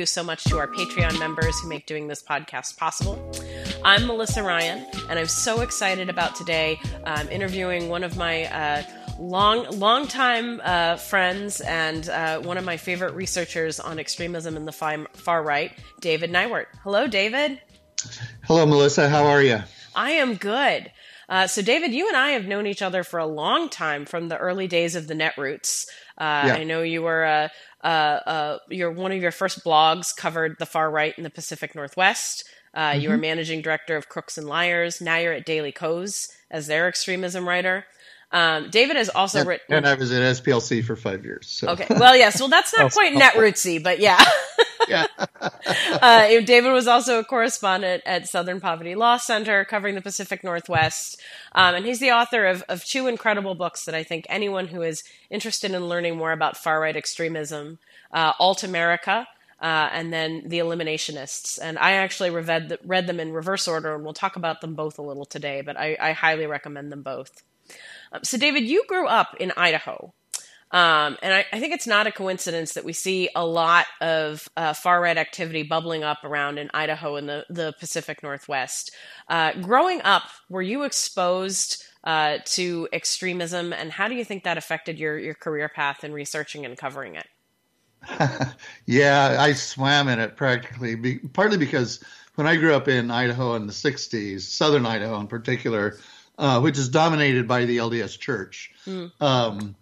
you so much to our Patreon members who make doing this podcast possible. I'm Melissa Ryan, and I'm so excited about today um, interviewing one of my uh, long, long time uh, friends and uh, one of my favorite researchers on extremism in the far, far right, David Neiwert. Hello, David. Hello, Melissa. How are you? I am good. Uh, so, David, you and I have known each other for a long time from the early days of the Netroots. Uh, yeah. I know you were uh, uh, uh, your one of your first blogs covered the far right in the Pacific Northwest. Mm-hmm. You were mm-hmm. managing director of Crooks and Liars. Now you're at Daily Kos as their extremism writer. Um, David has also and, written, and I was at SPLC for five years. So. Okay, well, yes, well, that's not quite netrootsy, but yeah. yeah. uh, David was also a correspondent at Southern Poverty Law Center, covering the Pacific Northwest, um, and he's the author of, of two incredible books that I think anyone who is interested in learning more about far right extremism, uh, Alt America. Uh, and then the eliminationists. And I actually read, read them in reverse order, and we'll talk about them both a little today, but I, I highly recommend them both. Um, so, David, you grew up in Idaho. Um, and I, I, think it's not a coincidence that we see a lot of uh, far right activity bubbling up around in Idaho and the, the Pacific Northwest. Uh, growing up, were you exposed uh, to extremism, and how do you think that affected your, your career path in researching and covering it? yeah, I swam in it practically, be, partly because when I grew up in Idaho in the 60s, southern Idaho in particular, uh, which is dominated by the LDS Church. Mm. Um,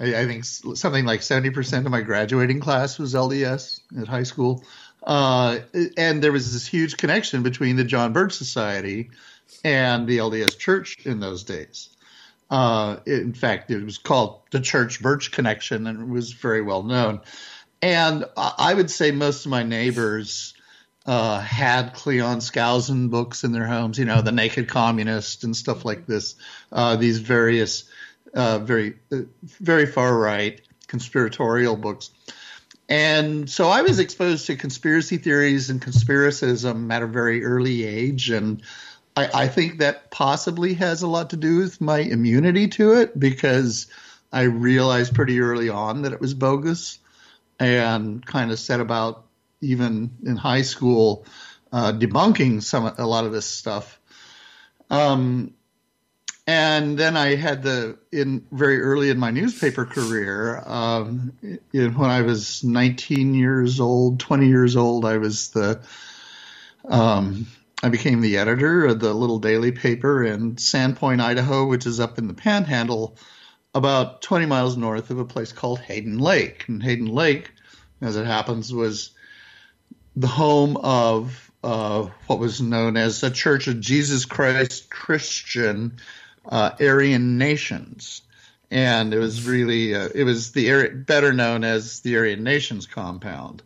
I, I, think something like 70% of my graduating class was LDS at high school. Uh, and there was this huge connection between the John Birch Society and the LDS Church in those days. Uh, in fact, it was called the Church Birch Connection and it was very well known. And I would say most of my neighbors uh, had Cleon Skousen books in their homes, you know, The Naked Communist and stuff like this. Uh, these various, uh, very, uh, very far right conspiratorial books. And so I was exposed to conspiracy theories and conspiracism at a very early age. And I, I think that possibly has a lot to do with my immunity to it because I realized pretty early on that it was bogus and kind of set about even in high school, uh, debunking some a lot of this stuff. Um, and then I had the in very early in my newspaper career, um, in, when I was 19 years old, 20 years old, I was the um, I became the editor of the little daily paper in Sandpoint, Idaho, which is up in the Panhandle, about 20 miles north of a place called Hayden Lake. And Hayden Lake, as it happens, was the home of uh, what was known as the Church of Jesus Christ Christian uh, Aryan Nations. And it was really, uh, it was the better known as the Aryan Nations compound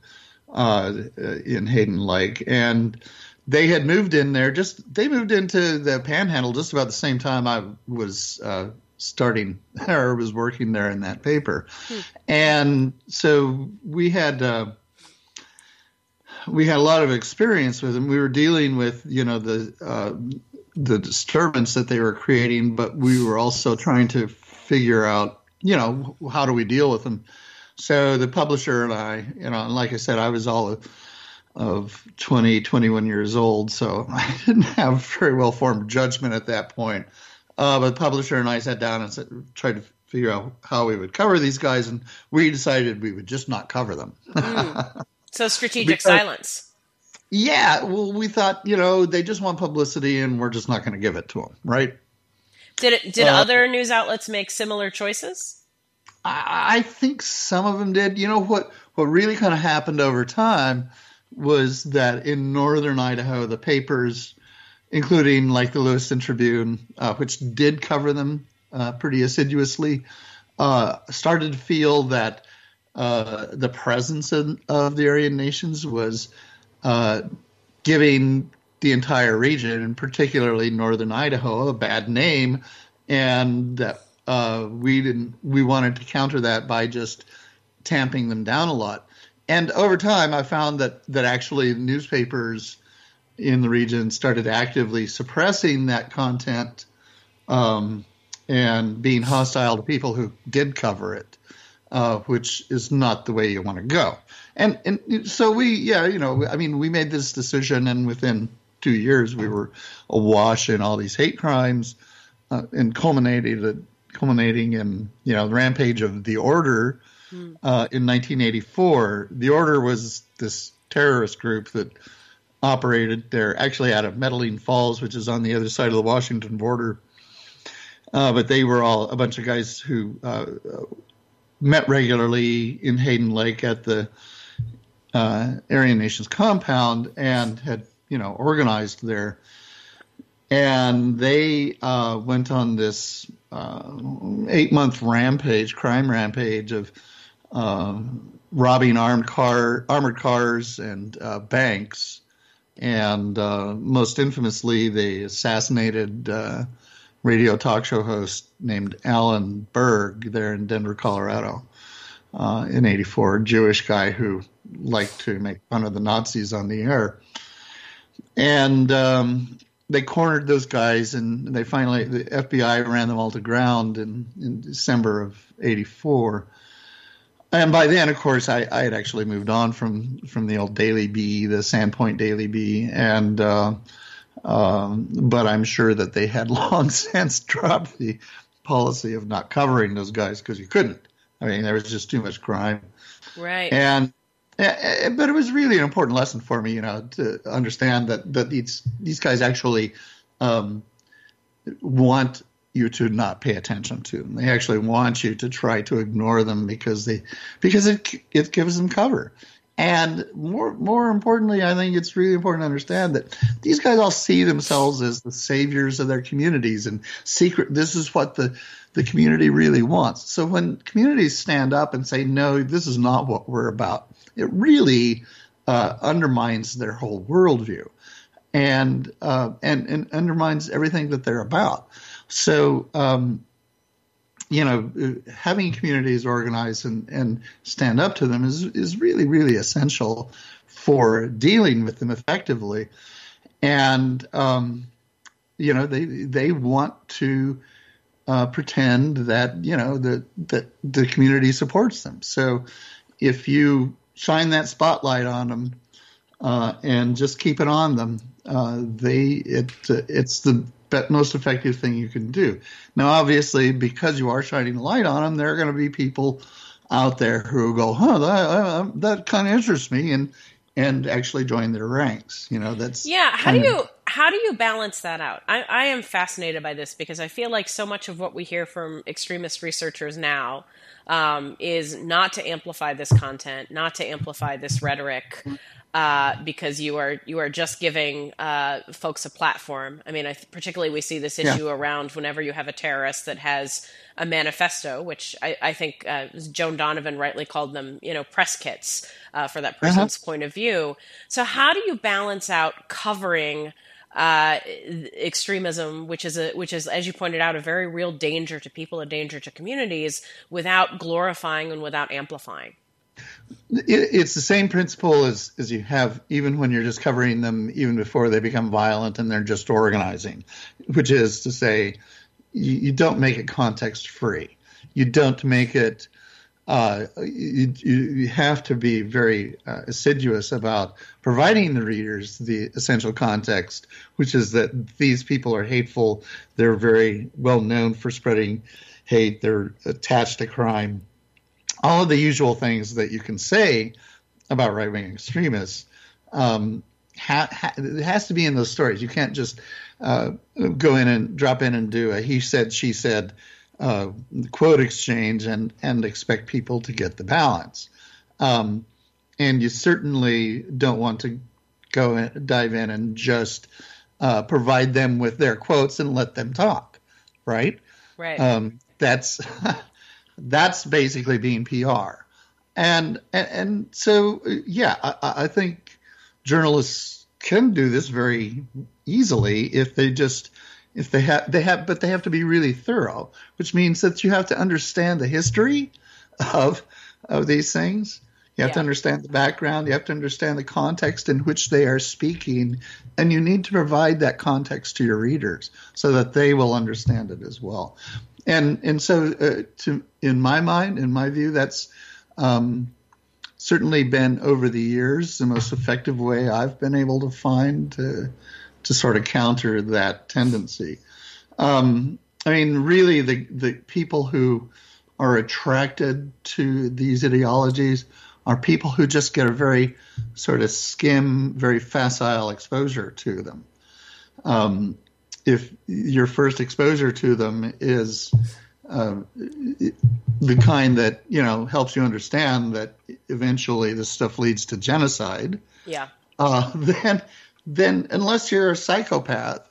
uh, in Hayden Lake. And they had moved in there just, they moved into the panhandle just about the same time I was uh, starting or was working there in that paper. Hmm. And so we had, uh, we had a lot of experience with them. We were dealing with, you know, the uh, the disturbance that they were creating, but we were also trying to figure out, you know, how do we deal with them. So the publisher and I, you know, and like I said, I was all of, of 20, 21 years old, so I didn't have very well formed judgment at that point. Uh, but the publisher and I sat down and said, tried to figure out how we would cover these guys, and we decided we would just not cover them. mm. So strategic because, silence. Yeah, well, we thought you know they just want publicity, and we're just not going to give it to them, right? Did it? Did uh, other news outlets make similar choices? I, I think some of them did. You know what? What really kind of happened over time was that in northern Idaho, the papers, including like the Lewiston Tribune, uh, which did cover them uh, pretty assiduously, uh, started to feel that uh, the presence of, of, the Aryan nations was uh, giving the entire region, and particularly northern Idaho, a bad name, and that uh, we didn't. We wanted to counter that by just tamping them down a lot. And over time, I found that that actually newspapers in the region started actively suppressing that content. Um, and being hostile to people who did cover it, uh, which is not the way you want to go. And and so we, yeah, you know, I mean, we made this decision, and within two years, we were awash in all these hate crimes, uh, and culminated culminating in you know the rampage of the Order hmm. uh, in 1984. The Order was this terrorist group that operated there, actually out of Metaline Falls, which is on the other side of the Washington border. Uh, but they were all a bunch of guys who uh, met regularly in Hayden Lake at the uh, Aryan Nations compound and had, you know, organized there. And they uh, went on this uh, eight month rampage, crime rampage of uh, robbing armed car, armored cars and banks. And most infamously, they assassinated radio talk show host named Alan Berg there in Denver, Colorado, uh, in '84, Jewish guy who liked to make fun of the Nazis on the air. And um, they cornered those guys, and they finally the FBI ran them all to ground in, in December of '84. And by then, of course, I, I, had actually moved on from from the old Daily Bee, the Sandpoint Daily Bee, and uh, um, but I'm sure that they had long since dropped the policy of not covering those guys because you couldn't. I mean, there was just too much crime. Right. And but it was really an important lesson for me, you know, to understand that that these these guys actually um, want you to not pay attention to them. They actually want you to try to ignore them because they because it it gives them cover. And more more importantly, I think it's really important to understand that these guys all see themselves as the saviors of their communities and secret this is what the the community really wants. So when communities stand up and say, no, this is not what we're about, it really uh, undermines their whole worldview and, uh, and, and undermines everything that they're about. So, um, you know, having communities organize and, and stand up to them is, is really, really essential for dealing with them effectively. And, um, you know, they, they want to, uh, pretend that you know that that the community supports them. So if you shine that spotlight on them uh, and just keep it on them, uh, they it it's the most effective thing you can do. Now, obviously, because you are shining a light on them, there are going to be people out there who go, "Huh, that, that kind of interests me," and and actually join their ranks. You know, that's yeah. How do you how do you balance that out? I, I am fascinated by this because I feel like so much of what we hear from extremist researchers now um, is not to amplify this content, not to amplify this rhetoric, uh, because you are you are just giving uh, folks a platform. I mean, I th- particularly we see this issue yeah. around whenever you have a terrorist that has a manifesto, which I, I think uh, Joan Donovan rightly called them, you know, press kits uh, for that uh-huh. person's uh-huh. point of view. So, how do you balance out covering? Uh, extremism, which is a which is, as you pointed out, a very real danger to people, a danger to communities, without glorifying and without amplifying. It's the same principle as as you have even when you're just covering them, even before they become violent and they're just organizing, which is to say, you, you don't make it context free. You don't make it. Uh, you, you have to be very uh, assiduous about providing the readers the essential context, which is that these people are hateful. They're very well known for spreading hate. They're attached to crime. All of the usual things that you can say about right wing extremists. Um, ha- ha- it has to be in those stories. You can't just uh, go in and drop in and do a he said she said uh, quote exchange and and expect people to get the balance. Um, and you certainly don't want to go and dive in and just uh, provide them with their quotes and let them talk, right? Right. Um, that's that's basically being PR, and and, and so yeah, I, I think journalists can do this very easily if they just if they have they have but they have to be really thorough which means that you have to understand the history of of these things You have yeah. to understand the background. You have to understand the context in which they are speaking, and you need to provide that context to your readers so that they will understand it as well. And and so, uh, to in my mind, in my view, that's um, certainly been over the years the most effective way I've been able to find to to sort of counter that tendency. Um, I mean, really, the the people who are attracted to these ideologies are people who just get a very sort of skim, very facile exposure to them. Um, if your first exposure to them is uh, the kind that you know helps you understand that eventually this stuff leads to genocide, yeah, uh, then then unless you're a psychopath,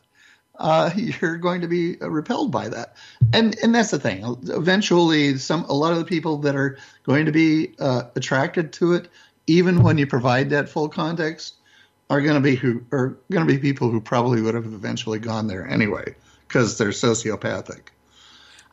uh, you're going to be repelled by that. And and that's the thing. Eventually, some a lot of the people that are going to be uh, attracted to it, even when you provide that full context, are going to be who are going to be people who probably would have eventually gone there anyway because they're sociopathic.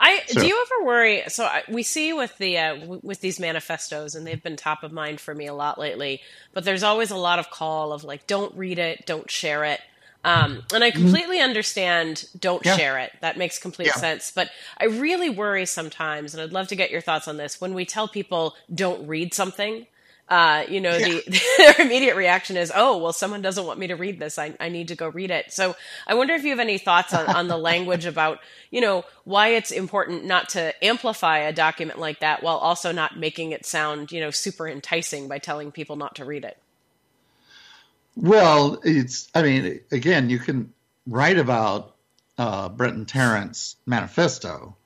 I so. do you ever worry? So I, we see with the uh, w- with these manifestos, and they've been top of mind for me a lot lately. But there's always a lot of call of like, don't read it, don't share it. Um, and I mm-hmm. completely understand don't yeah. share it. That makes complete yeah. sense. But I really worry sometimes, and I'd love to get your thoughts on this, when we tell people don't read something. Uh, you know, yeah. the their immediate reaction is, "Oh, well, someone doesn't want me to read this. I, I need to go read it." So, I wonder if you have any thoughts on, on the language about, you know, why it's important not to amplify a document like that while also not making it sound, you know, super enticing by telling people not to read it. Well, it's, I mean, again, you can write about uh, Brenton Tarrant's manifesto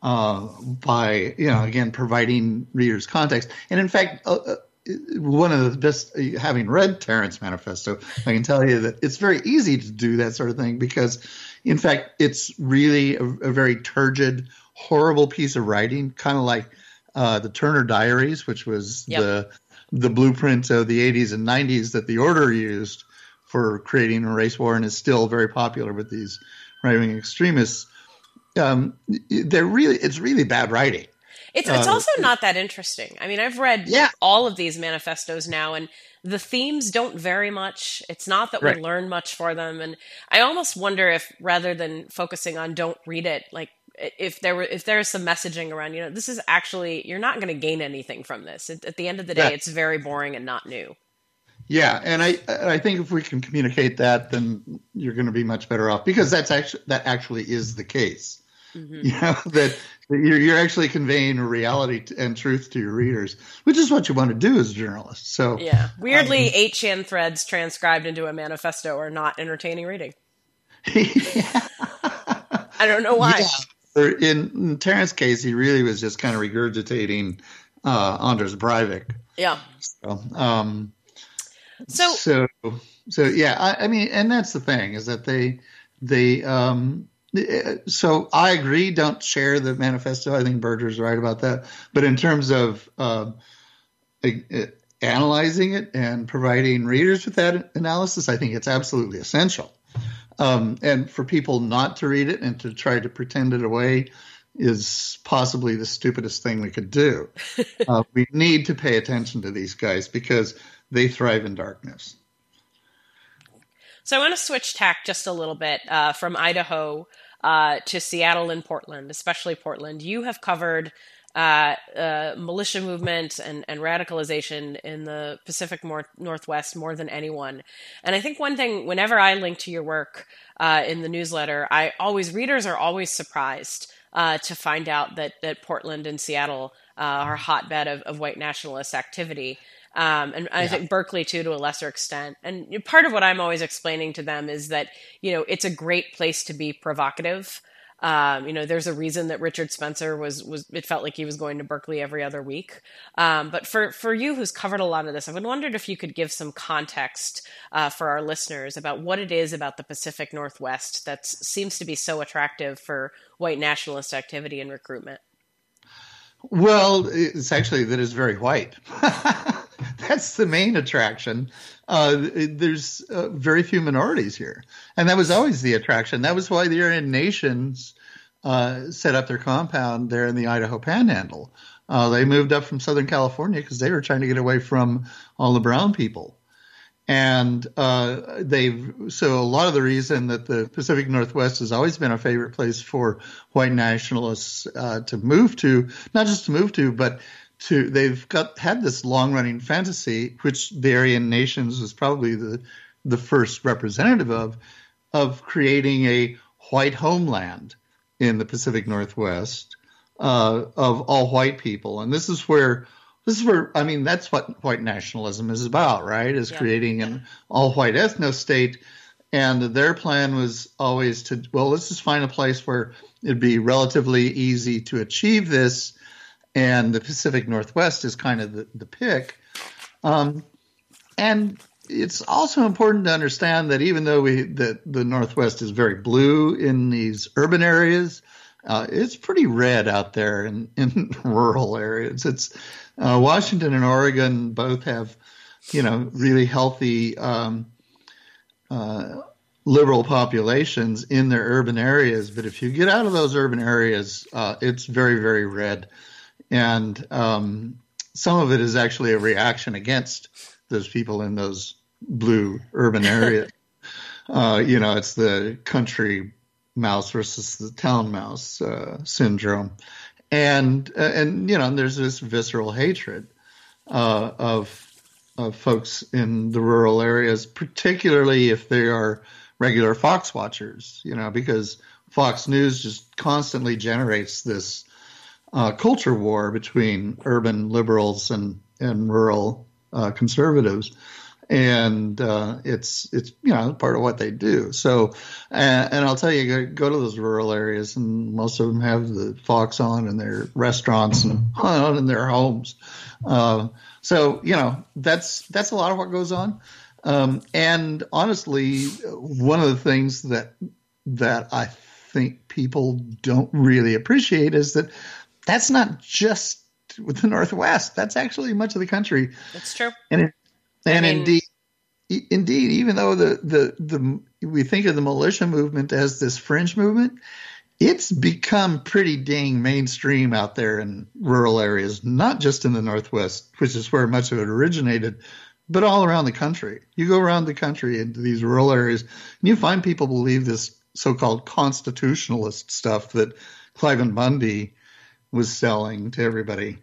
uh, by, you know, again, providing readers context. And in fact, uh, uh one of the best, having read Tarrant's manifesto, I can tell you that it's very easy to do that sort of thing because, in fact, it's really a, a very turgid, horrible piece of writing, kind of like uh, the Turner Diaries, which was yep. the the blueprint of the 80s and 90s that the order used for creating a race war and is still very popular with these right wing extremists. Um, they're really, it's really bad writing. It's, it's uh, also not that interesting. I mean, I've read yeah. all of these manifestos now, and the themes don't vary much. It's not that right. we learn much for them, and I almost wonder if rather than focusing on don't read it, like if there were if there is some messaging around you know this is actually you're not going to gain anything from this at, at, the end of the day yeah. it's very boring and not new yeah and i i think if we can communicate that then you're going to be much better off because that's actually that actually is the case mm-hmm. you know that you're, you're actually conveying reality and truth to your readers which is what you want to do as a journalist so yeah weirdly um, 8chan threads transcribed into a manifesto are not entertaining reading yeah. I don't know why. Yeah in, in case, he really was just kind of regurgitating uh, Anders Breivik. Yeah. So, um, so, so, so, yeah. I, I, mean, and that's the thing is that they, they, um, so I agree. Don't share the manifesto. I think Berger's right about that. But in terms of uh, analyzing it and providing readers with that analysis, I think it's absolutely essential. Um, and for people not to read it and to try to pretend it away is possibly the stupidest thing we could do. uh, we need to pay attention to these guys because they thrive in darkness. So I want to switch tack just a little bit uh, from Idaho uh, to Seattle and Portland, especially Portland. You have covered uh, uh, militia movement and, and radicalization in the Pacific more, Northwest more than anyone. And I think one thing, whenever I link to your work uh, in the newsletter, I always readers are always surprised uh, to find out that that Portland and Seattle are hotbed of, of white nationalist activity. Um, and I think Berkeley too, to a lesser extent. And part of what I'm always explaining to them is that you know it's a great place to be provocative. Um, you know, there's a reason that Richard Spencer was was it felt like he was going to Berkeley every other week. Um, but for for you, who's covered a lot of this, I've wondered if you could give some context uh, for our listeners about what it is about the Pacific Northwest that seems to be so attractive for white nationalist activity and recruitment. Well, it's actually that is very white. That's the main attraction. Uh, there's uh, very few minorities here, and that was always the attraction. That was why the Aryan nations uh, set up their compound there in the Idaho Panhandle. Uh, they moved up from Southern California because they were trying to get away from all the brown people. And uh, they've so a lot of the reason that the Pacific Northwest has always been a favorite place for white nationalists uh, to move to, not just to move to, but to they've got had this long running fantasy, which the Aryan nations was probably the the first representative of, of creating a white homeland in the Pacific Northwest uh, of all white people, and this is where this is where I mean that's what white nationalism is about, right? Is yeah. creating an all white ethno state, and their plan was always to well, let's just find a place where it'd be relatively easy to achieve this, and the Pacific Northwest is kind of the, the pick. Um, and it's also important to understand that even though we that the Northwest is very blue in these urban areas, uh, it's pretty red out there in, in rural areas. It's uh, Washington and Oregon both have, you know, really healthy um, uh, liberal populations in their urban areas. But if you get out of those urban areas, uh, it's very, very red, and um, some of it is actually a reaction against those people in those blue urban areas. Uh, you know, it's the country mouse versus the town mouse uh, syndrome, and uh, and you know there's this visceral hatred uh, of of folks in the rural areas, particularly if they are regular Fox watchers. You know, because Fox News just constantly generates this uh, culture war between urban liberals and and rural uh, conservatives and uh, it's it's you know part of what they do. So, and, and I'll tell you, go, go, to those rural areas, and most of them have the Fox on in their restaurants and on in their homes. Uh, so you know that's that's a lot of what goes on. Um, and honestly, one of the things that that I think people don't really appreciate is that that's not just with the Northwest. That's actually much of the country. That's true. And it, and I mean, indeed, indeed, even though the, the, the we think of the militia movement as this fringe movement, it's become pretty dang mainstream out there in rural areas, not just in the Northwest, which is where much of it originated, but all around the country. You go around the country into these rural areas, and you find people believe this so-called constitutionalist stuff that Cliven Bundy was selling to everybody.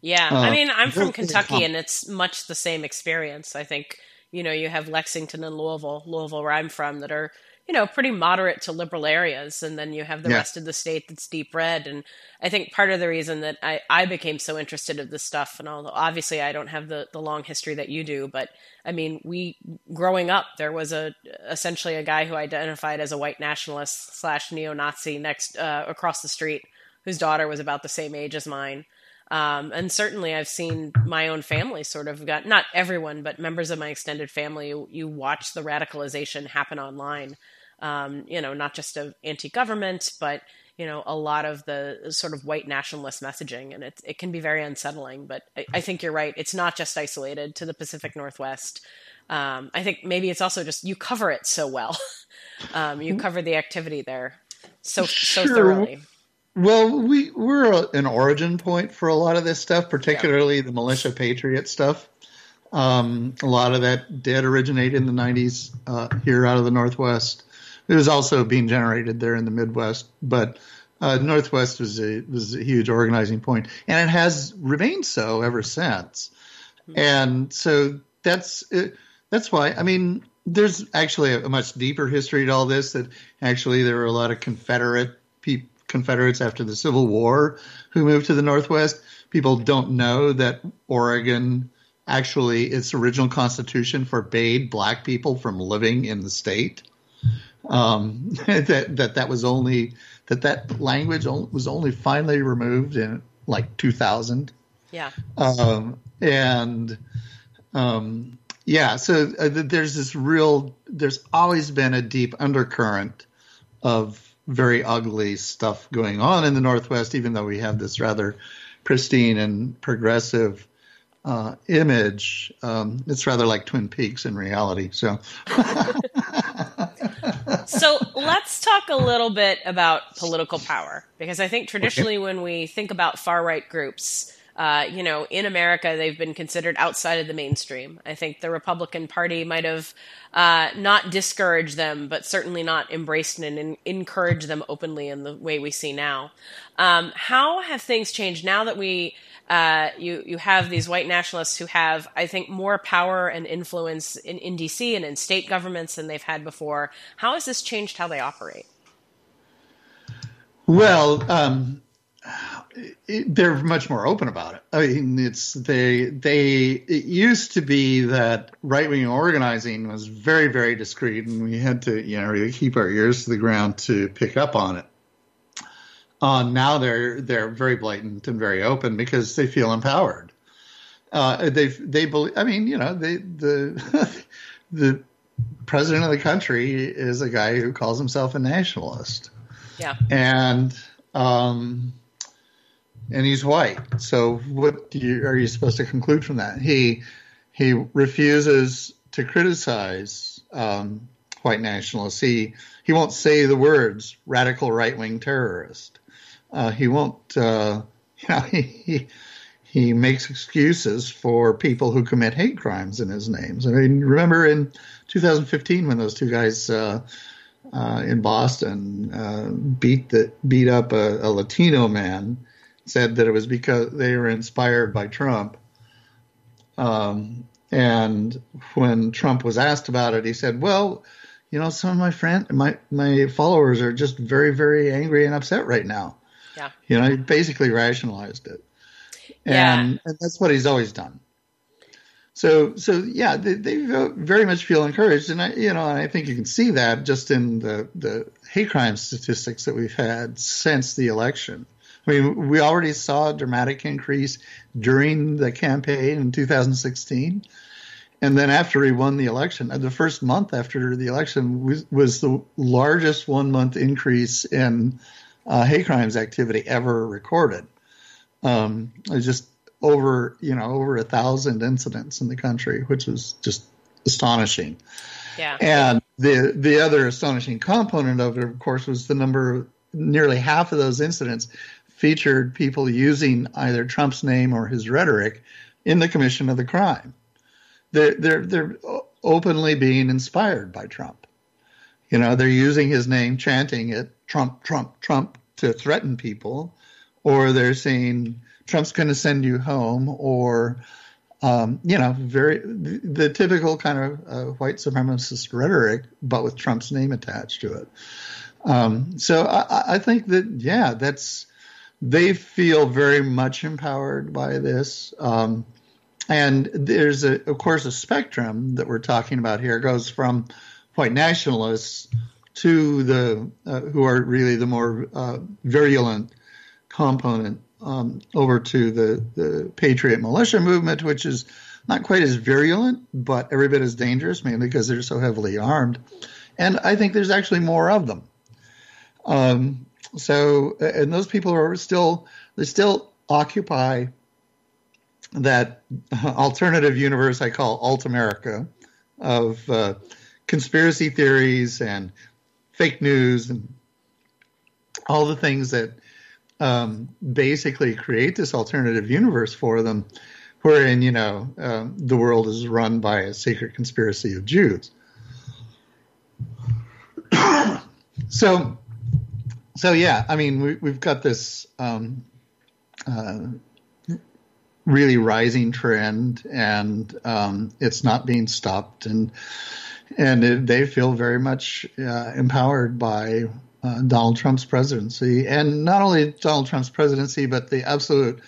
Yeah, uh, I mean, I'm from Kentucky, and it's much the same experience. I think you know you have Lexington and Louisville, Louisville, where I'm from, that are you know pretty moderate to liberal areas, and then you have the yeah. rest of the state that's deep red. And I think part of the reason that I, I became so interested in this stuff, and although obviously I don't have the the long history that you do, but I mean, we growing up, there was a essentially a guy who identified as a white nationalist slash neo Nazi next uh, across the street, whose daughter was about the same age as mine um, and certainly, I've seen my own family sort of got not everyone, but members of my extended family. You, you watch the radicalization happen online. Um, you know, not just of anti-government, but you know, a lot of the sort of white nationalist messaging, and it it can be very unsettling. But I, I think you're right; it's not just isolated to the Pacific Northwest. Um, I think maybe it's also just you cover it so well. Um, you cover the activity there so sure. so thoroughly. Well, we we're an origin point for a lot of this stuff, particularly yeah. the militia patriot stuff. Um, a lot of that did originate in the 90s uh, here out of the Northwest. It was also being generated there in the Midwest, but uh, Northwest was a was a huge organizing point, and it has remained so ever since. Mm-hmm. And so that's that's why. I mean, there's actually a, a much deeper history to all this. That actually there were a lot of Confederate people Confederates after the Civil War who moved to the Northwest. People don't know that Oregon actually its original constitution forbade black people from living in the state. Um, that that that was only that that language was only finally removed in like 2000. Yeah. Um, and um, yeah, so uh, there's this real. There's always been a deep undercurrent of very ugly stuff going on in the Northwest, even though we have this rather pristine and progressive uh, image. Um, it's rather like Twin Peaks in reality. So. so let's talk a little bit about political power because I think traditionally okay. when we think about far right groups, uh, you know, in America, they've been considered outside of the mainstream. I think the Republican Party might have uh, not discouraged them, but certainly not embraced and in- encouraged them openly in the way we see now. Um, how have things changed now that we uh, you you have these white nationalists who have, I think, more power and influence in, in DC and in state governments than they've had before. How has this changed how they operate? Well, um, it, they're much more open about it. I mean, it's they they it used to be that right wing organizing was very very discreet, and we had to you know really keep our ears to the ground to pick up on it. Uh, now they're they're very blatant and very open because they feel empowered. Uh, they they believe. I mean, you know, they the the president of the country is a guy who calls himself a nationalist. Yeah. And um, and he's white. So what you, are you supposed to conclude from that? He he refuses to criticize um, white nationalists. He he won't say the words radical right wing terrorist. Uh, he won't. Uh, you know, he, he he makes excuses for people who commit hate crimes in his names. I mean, remember in 2015 when those two guys uh, uh, in Boston uh, beat the beat up a, a, Latino man, said that it was because they were inspired by Trump. Um, and when Trump was asked about it, he said, "Well, you know, some of my friend, my my followers are just very, very angry and upset right now." Yeah. You know, he basically rationalized it. And, yeah. and that's what he's always done. So, so yeah, they, they, very much feel encouraged, and I, you know, and I think you can see that just in the the hate crime statistics that we've had since the election. I mean, we already saw a dramatic increase during the campaign in 2016, and then after he won the election, the first month after the election was, was the largest one month increase in uh, hate crimes activity ever recorded. Um, just over, you know, over a thousand incidents in the country, which was just astonishing. Yeah. And the the other astonishing component of it, of course, was the number. Nearly half of those incidents featured people using either Trump's name or his rhetoric in the commission of the crime. They're they're they're openly being inspired by Trump. You know, they're using his name, chanting it, Trump, Trump, Trump, to threaten people, or they're saying Trump's going to send you home, or um, you know, very the, the typical kind of uh, white supremacist rhetoric, but with Trump's name attached to it. Um, so I, I, think that yeah, that's they feel very much empowered by this. Um, and there's a, of course a spectrum that we're talking about here goes from white nationalists to the uh, who are really the more uh, virulent component um, over to the, the patriot militia movement, which is not quite as virulent, but every bit as dangerous, mainly because they're so heavily armed. And I think there's actually more of them. Um, so, and those people are still they still occupy that alternative universe I call Alt America of uh, conspiracy theories and fake news and all the things that um, basically create this alternative universe for them, wherein you know um, the world is run by a secret conspiracy of Jews. so, so yeah, I mean we, have got this um, uh, really rising trend, and um, it's not being stopped, and and it, they feel very much uh, empowered by uh, Donald Trump's presidency, and not only Donald Trump's presidency, but the absolute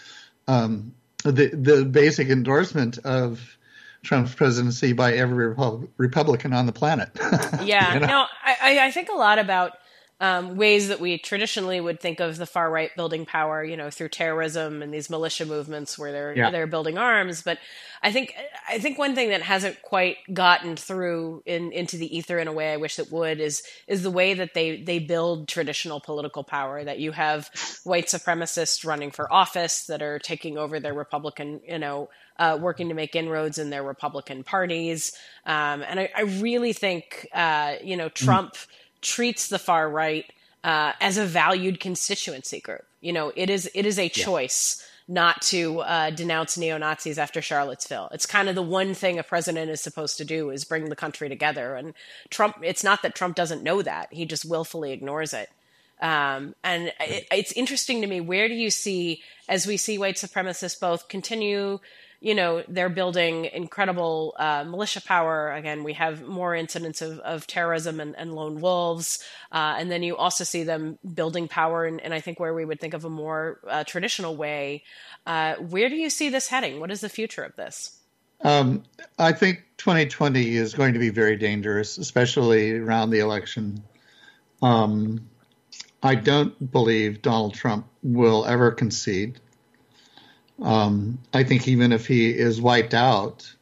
um, the the basic endorsement of Trump's presidency by every Republican on the planet. yeah, you know? no, I, I think a lot about um, ways that we traditionally would think of the far right building power, you know, through terrorism and these militia movements where they're yeah. they're building arms. But I think I think one thing that hasn't quite gotten through in, into the ether in a way I wish it would is is the way that they they build traditional political power. That you have white supremacists running for office that are taking over their Republican, you know, uh, working to make inroads in their Republican parties. Um, and I, I, really think, uh, you know, Trump. Mm treats the far right uh, as a valued constituency group. You know, it is it is a choice. not to uh, denounce neo Nazis after Charlottesville. It's kind of the one thing a president is supposed to do is bring the country together. And Trump, it's not that Trump doesn't know that; he just willfully ignores it. Um, and it, it's interesting to me. Where do you see, as we see white supremacists both continue you know they're building incredible uh, militia power. Again we have more incidents of, of terrorism and, and lone wolves. Uh, and then you also see them building power and i think where we would think of a more uh, traditional way. Uh, where do you see this heading? What is the future of this? Um, i think 2020 is going to be very dangerous especially around the election. Um, i don't believe donald trump will ever concede um, I think even if he is wiped out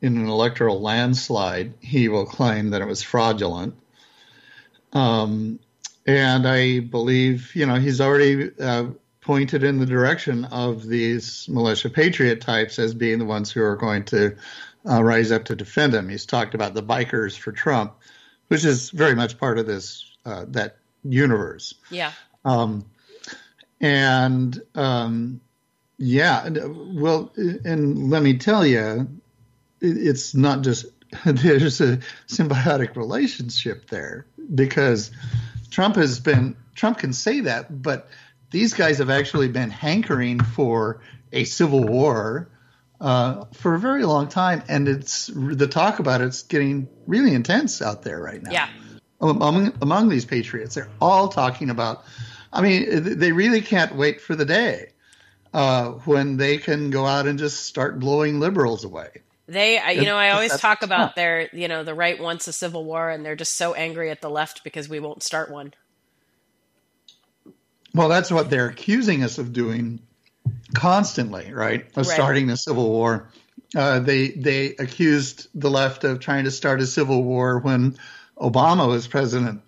in an electoral landslide, he will claim that it was fraudulent. Um, and I believe, you know, he's already uh, pointed in the direction of these militia patriot types as being the ones who are going to uh, rise up to defend him. He's talked about the bikers for Trump, which is very much part of this uh, that universe. Yeah. Um, and um, yeah, well, and let me tell you, it's not just there's a symbiotic relationship there because Trump has been Trump can say that, but these guys have actually been hankering for a civil war uh, for a very long time, and it's the talk about it's getting really intense out there right now. Yeah, among among these patriots, they're all talking about. I mean, they really can't wait for the day uh, when they can go out and just start blowing liberals away. They, you know, I always talk about their, you know, the right wants a civil war, and they're just so angry at the left because we won't start one. Well, that's what they're accusing us of doing constantly, right? Of right. starting a civil war. Uh, they they accused the left of trying to start a civil war when Obama was president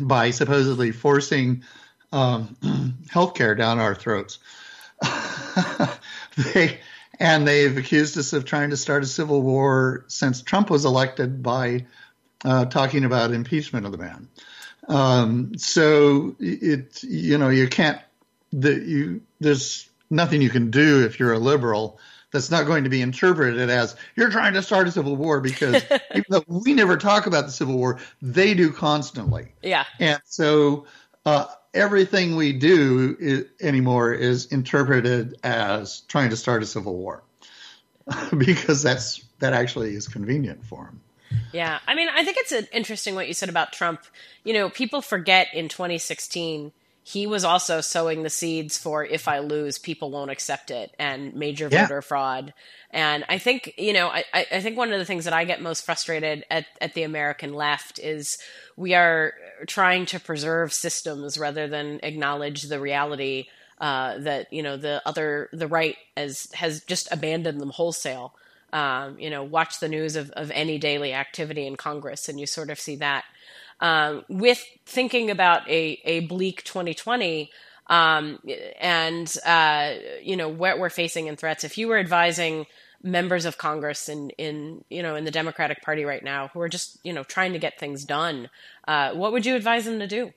by supposedly forcing um, health care down our throats. they and they've accused us of trying to start a civil war since Trump was elected by uh, talking about impeachment of the man. Um, so it you know you can't the, you there's nothing you can do if you're a liberal that's not going to be interpreted as you're trying to start a civil war because even though we never talk about the civil war, they do constantly. Yeah. And so uh, everything we do is, anymore is interpreted as trying to start a civil war because that's that actually is convenient for him. Yeah, I mean, I think it's interesting what you said about Trump. You know, people forget in 2016 he was also sowing the seeds for if I lose, people won't accept it and major voter yeah. fraud. And I think, you know, I, I think one of the things that I get most frustrated at, at the American left is we are trying to preserve systems rather than acknowledge the reality uh, that, you know, the other, the right has, has just abandoned them wholesale. Um, you know, watch the news of, of any daily activity in Congress and you sort of see that um, with thinking about a, a bleak 2020 um, and uh, you know what we're facing in threats. If you were advising members of Congress in in you know in the Democratic Party right now who are just you know trying to get things done, uh, what would you advise them to do?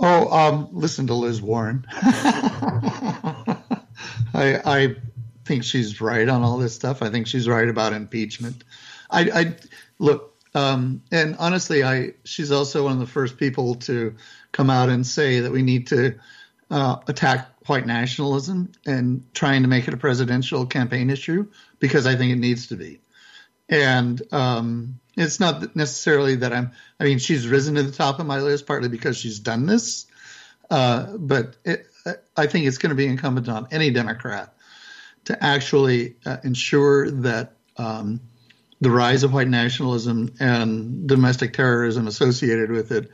Oh, um, listen to Liz Warren. I, I think she's right on all this stuff. I think she's right about impeachment. I, I look. Um, and honestly, I she's also one of the first people to come out and say that we need to uh, attack white nationalism and trying to make it a presidential campaign issue because I think it needs to be. And um, it's not necessarily that I'm. I mean, she's risen to the top of my list partly because she's done this, uh, but it, I think it's going to be incumbent on any Democrat to actually uh, ensure that um, the rise of white nationalism and domestic terrorism associated with it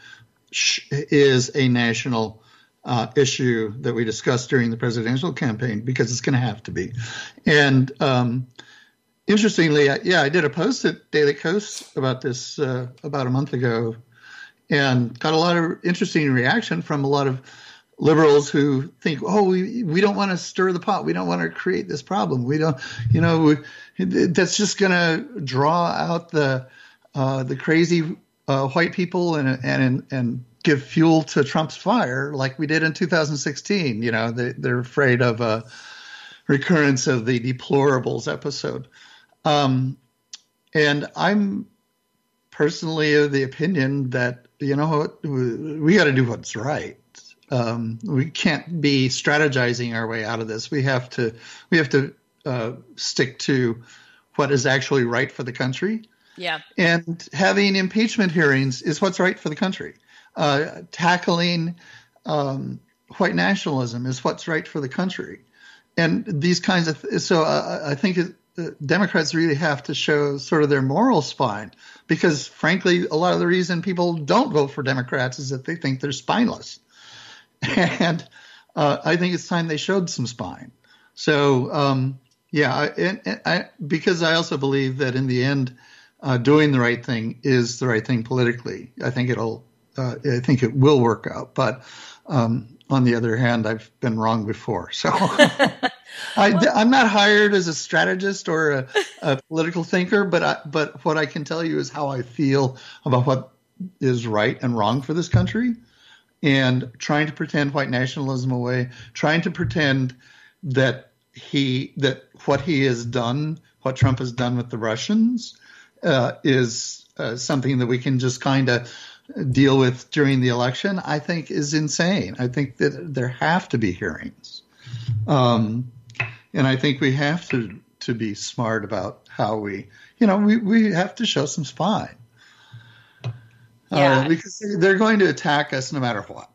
is a national uh, issue that we discussed during the presidential campaign because it's going to have to be. And um, interestingly, I, yeah, I did a post at Daily Kos about this uh, about a month ago, and got a lot of interesting reaction from a lot of liberals who think, oh, we, we don't want to stir the pot. We don't want to create this problem. We don't, you know, we, that's just going to draw out the uh, the crazy uh, white people and and and give fuel to Trump's fire like we did in 2016. You know, they, they're afraid of a recurrence of the deplorables episode. Um, and I'm personally of the opinion that, you know, we got to do what's right. Um, we can't be strategizing our way out of this. We have to, we have to uh, stick to what is actually right for the country. Yeah. And having impeachment hearings is what's right for the country. Uh, tackling um, white nationalism is what's right for the country. And these kinds of th- so uh, I think it, uh, Democrats really have to show sort of their moral spine because, frankly, a lot of the reason people don't vote for Democrats is that they think they're spineless. And uh, I think it's time they showed some spine. So, um, yeah, I, and, I, because I also believe that in the end, uh, doing the right thing is the right thing politically. I think it'll uh, I think it will work out. But um, on the other hand, I've been wrong before. So I, am not hired as a strategist or a, a political thinker, but I, but what I can tell you is how I feel about what is right and wrong for this country, and trying to pretend white nationalism away, trying to pretend that he that what he has done, what Trump has done with the Russians, uh, is uh, something that we can just kind of deal with during the election, I think is insane. I think that there have to be hearings. Um, and I think we have to, to be smart about how we, you know, we, we have to show some spine. Uh, yeah. Uh, because they're going to attack us no matter what.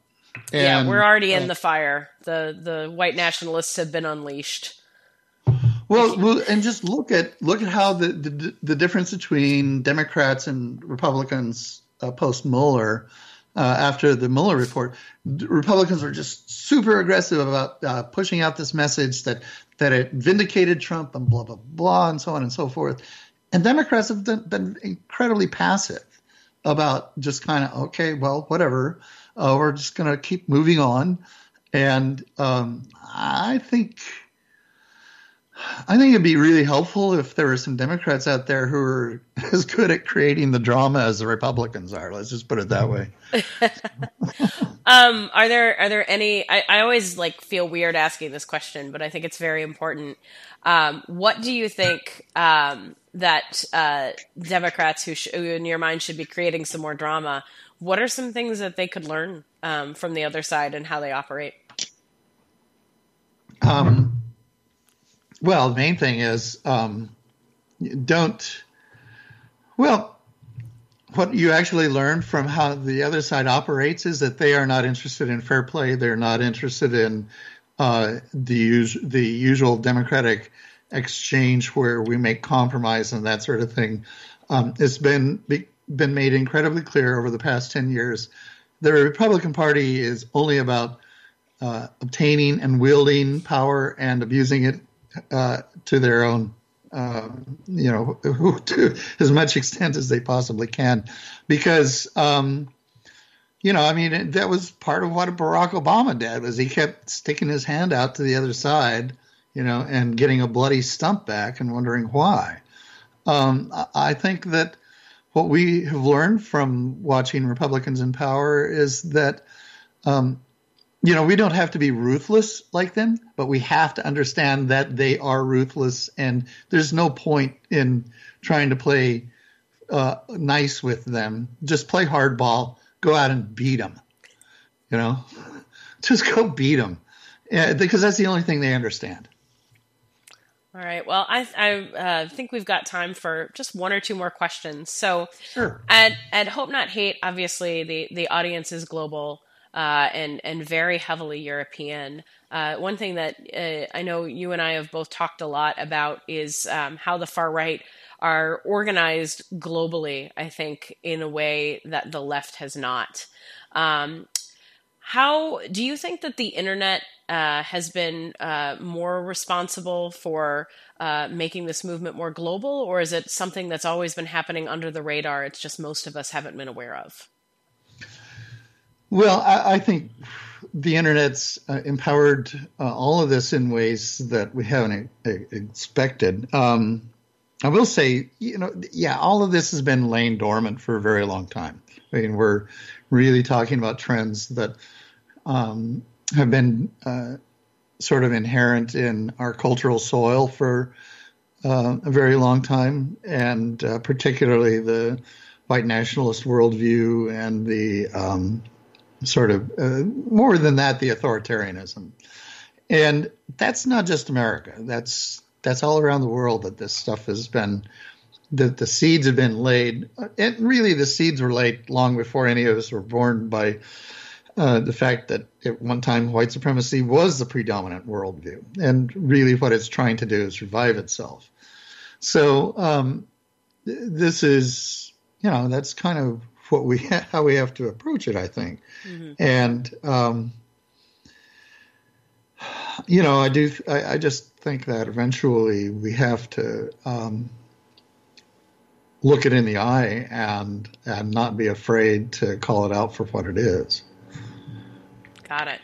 And, yeah, we're already in uh, the fire. The the white nationalists have been unleashed. Well, well, and just look at look at how the, the the difference between Democrats and Republicans uh, post Mueller, uh, after the Mueller report, Republicans were just super aggressive about uh, pushing out this message that that it vindicated Trump and blah blah blah and so on and so forth. And Democrats have been, been incredibly passive about just kind of okay, well, whatever. Uh, we're just going to keep moving on. And um, I think I think it'd be really helpful if there were some Democrats out there who are as good at creating the drama as the Republicans are. Let's just put it that way. um, are there are there any? I, I, always like feel weird asking this question, but I think it's very important. Um, what do you think um, that uh, Democrats who, sh- who, in your mind, should be creating some more drama? What are some things that they could learn um, from the other side and how they operate? Um, well, the main thing is um, don't. Well, what you actually learn from how the other side operates is that they are not interested in fair play. They're not interested in uh, the us- the usual democratic exchange where we make compromise and that sort of thing. Um, it's been be- been made incredibly clear over the past ten years. The Republican Party is only about uh, obtaining and wielding power and abusing it uh, to their own, uh, you know, to as much extent as they possibly can, because, um, you know, I mean, that was part of what Barack Obama did was he kept sticking his hand out to the other side, you know, and getting a bloody stump back and wondering why. Um, I think that what we have learned from watching Republicans in power is that um, you know, we don't have to be ruthless like them, but we have to understand that they are ruthless, and there's no point in trying to play uh, nice with them. Just play hardball, go out and beat them. You know, just go beat them, yeah, because that's the only thing they understand. All right. Well, I, I uh, think we've got time for just one or two more questions. So, sure. at at Hope Not Hate, obviously the the audience is global uh, and and very heavily European. Uh, one thing that uh, I know you and I have both talked a lot about is um, how the far right are organized globally. I think in a way that the left has not. Um, how do you think that the internet uh, has been uh, more responsible for uh, making this movement more global, or is it something that's always been happening under the radar? It's just most of us haven't been aware of. Well, I, I think the internet's uh, empowered uh, all of this in ways that we haven't uh, expected. Um, I will say, you know, yeah, all of this has been laying dormant for a very long time. I mean, we're really talking about trends that um, have been uh, sort of inherent in our cultural soil for uh, a very long time, and uh, particularly the white nationalist worldview and the um, sort of uh, more than that, the authoritarianism. And that's not just America. That's that's all around the world that this stuff has been that the seeds have been laid. And really, the seeds were laid long before any of us were born by uh, the fact that at one time white supremacy was the predominant worldview. And really, what it's trying to do is revive itself. So, um, this is, you know, that's kind of what we how we have to approach it, I think. Mm-hmm. And um, you know, I do. I, I, just think that eventually we have to um, look it in the eye and and not be afraid to call it out for what it is. Got it.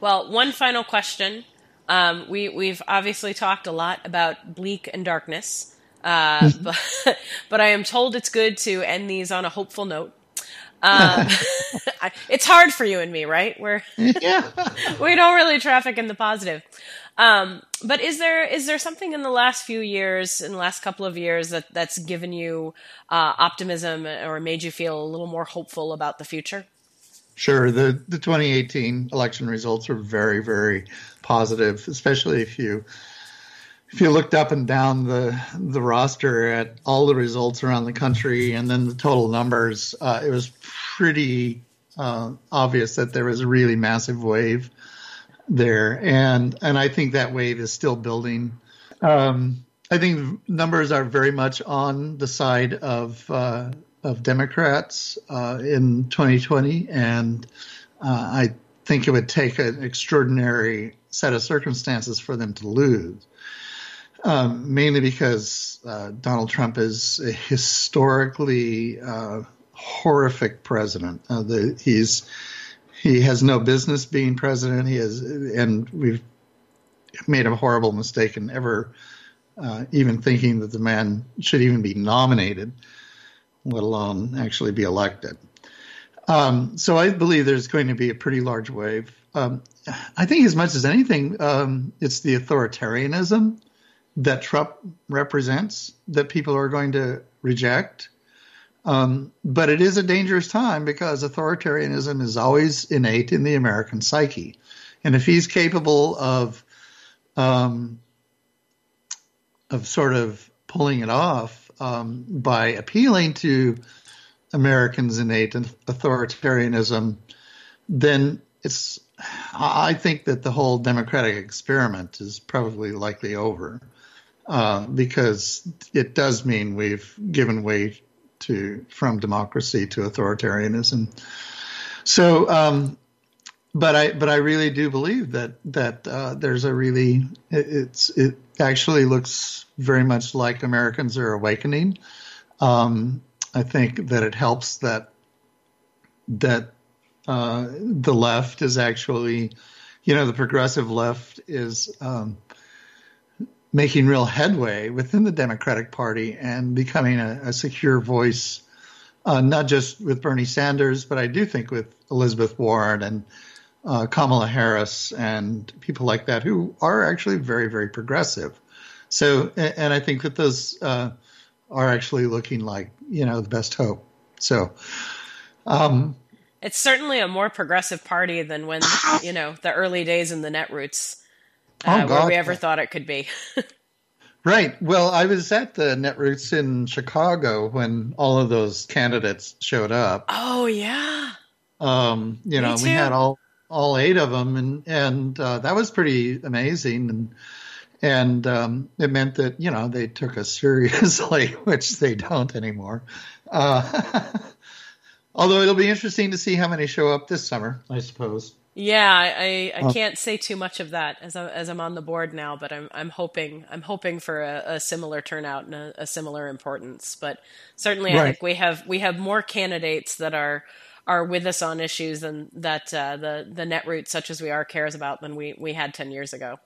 Well, one final question. Um, we we've obviously talked a lot about bleak and darkness, uh, mm-hmm. but but I am told it's good to end these on a hopeful note. Um, it's hard for you and me, right? We're yeah. we don't really traffic in the positive. Um, but is there is there something in the last few years, in the last couple of years, that that's given you uh, optimism or made you feel a little more hopeful about the future? Sure. The the 2018 election results were very very positive, especially if you if you looked up and down the the roster at all the results around the country and then the total numbers, uh, it was pretty uh, obvious that there was a really massive wave there, and and I think that wave is still building. Um, I think numbers are very much on the side of uh, of Democrats uh, in 2020, and uh, I think it would take an extraordinary set of circumstances for them to lose. Um, mainly because uh, Donald Trump is a historically uh, horrific president. Uh, the, he's he has no business being president. He has, and we've made a horrible mistake in ever uh, even thinking that the man should even be nominated, let alone actually be elected. Um, so I believe there's going to be a pretty large wave. Um, I think, as much as anything, um, it's the authoritarianism that Trump represents that people are going to reject. Um, but it is a dangerous time because authoritarianism is always innate in the American psyche. And if he's capable of um, of sort of pulling it off um, by appealing to Americans' innate authoritarianism, then it's I think that the whole democratic experiment is probably likely over uh, because it does mean we've given way to from democracy to authoritarianism. So, um, but I but I really do believe that that uh, there's a really it, it's it actually looks very much like Americans are awakening. Um, I think that it helps that that uh, the left is actually, you know, the progressive left is um, making real headway within the Democratic Party and becoming a, a secure voice, uh, not just with Bernie Sanders, but I do think with Elizabeth Warren and uh, Kamala Harris and people like that who are actually very, very progressive. So, and I think that those uh, are actually looking like you know the best hope. So, um, it's certainly a more progressive party than when you know the early days in the Netroots uh, oh, where we ever thought it could be. right. Well, I was at the Netroots in Chicago when all of those candidates showed up. Oh yeah. Um, you know, we had all all eight of them, and and uh, that was pretty amazing, and and um, it meant that you know they took us seriously, which they don't anymore. Uh, although it'll be interesting to see how many show up this summer, I suppose. Yeah, I, I oh. can't say too much of that as, I, as I'm on the board now, but I'm I'm hoping I'm hoping for a, a similar turnout and a, a, similar importance. But certainly, right. I think we have we have more candidates that are are with us on issues than that uh, the the netroot such as we are cares about than we we had ten years ago.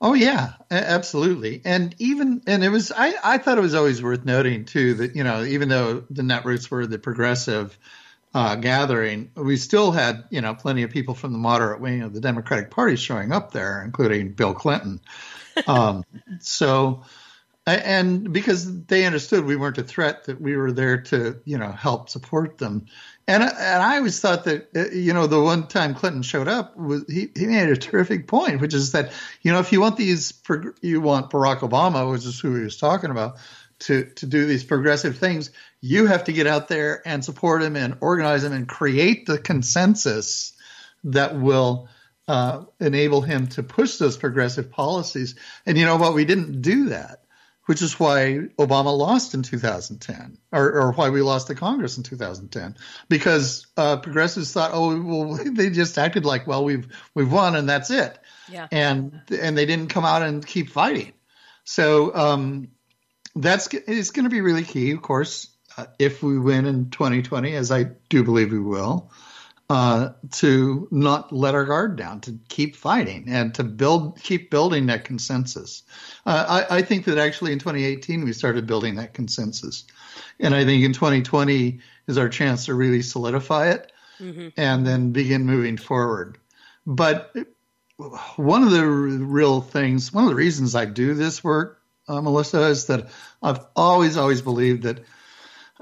Oh yeah, absolutely. And even and it was I I thought it was always worth noting too that you know even though the netroots were the progressive uh, gathering, we still had, you know, plenty of people from the moderate wing of the Democratic Party showing up there, including Bill Clinton. Um, so, and because they understood we weren't a threat, that we were there to, you know, help support them. And and I always thought that, uh, you know, the one time Clinton showed up was he, he made a terrific point, which is that, you know, if you want these, you want Barack Obama, which is who he was talking about, to to do these progressive things, you have to get out there and support him and organize him and create the consensus that will uh, enable him to push those progressive policies. And you know what? We didn't do that which is why Obama lost in 2010, or, or why we lost the Congress in 2010, because uh, progressives thought, oh, well, they just acted like, well, we've we've won and that's it, yeah. and and they didn't come out and keep fighting. So um, that's it's going to be really key, of course, uh, if we win in 2020, as I do believe we will uh, to not let our guard down, to keep fighting, and to build, keep building that consensus. Uh, I, I, think that actually in 2018 we started building that consensus, and I think in 2020 is our chance to really solidify it, mm-hmm. and then begin moving forward. But one of the real things, one of the reasons I do this work, uh, Melissa, is that I've always, always believed that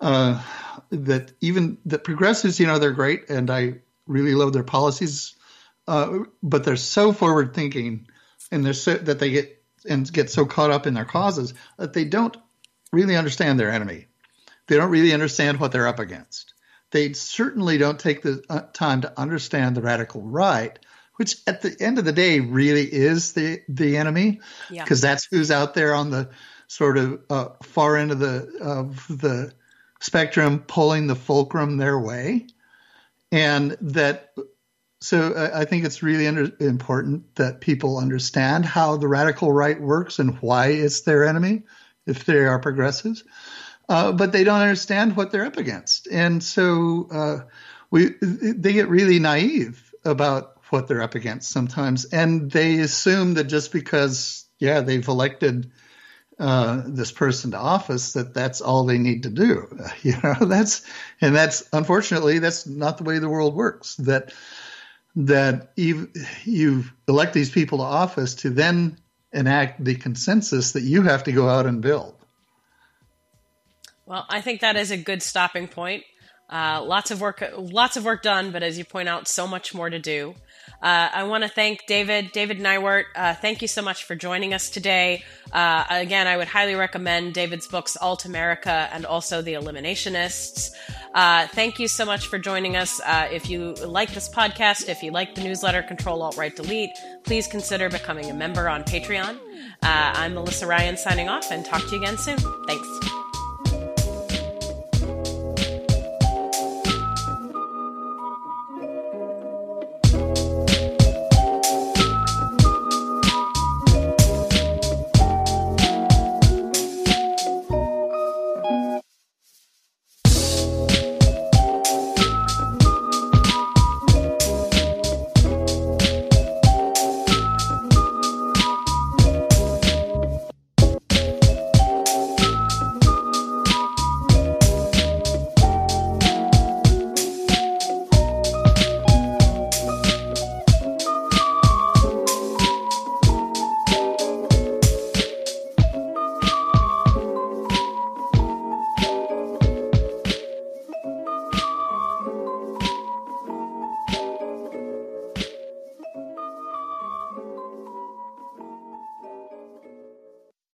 uh, that even the progressives, you know, they're great, and I really love their policies, uh, but they're so forward thinking, and they're so that they get and get so caught up in their causes that they don't really understand their enemy. They don't really understand what they're up against. They certainly don't take the uh, time to understand the radical right, which at the end of the day really is the the enemy, because yeah. that's who's out there on the sort of uh, far end of the of the spectrum pulling the fulcrum their way. And that, so I think it's really under, important that people understand how the radical right works and why it's their enemy if they are progressives. Uh, but they don't understand what they're up against. And so uh, we, they get really naive about what they're up against sometimes. And they assume that just because, yeah, they've elected uh, this person to office that that's all they need to do. You know, that's and that's unfortunately that's not the way the world works. That that you you elect these people to office to then enact the consensus that you have to go out and build. Well, I think that is a good stopping point. Uh, lots of work, lots of work done, but as you point out, so much more to do. Uh, I want to thank David, David Neiwert. Uh, thank you so much for joining us today. Uh, again, I would highly recommend David's books, Alt America and also The Eliminationists. Uh, thank you so much for joining us. Uh, if you like this podcast, if you like the newsletter, Control Alt Right Delete, please consider becoming a member on Patreon. Uh, I'm Melissa Ryan signing off and talk to you again soon. Thanks.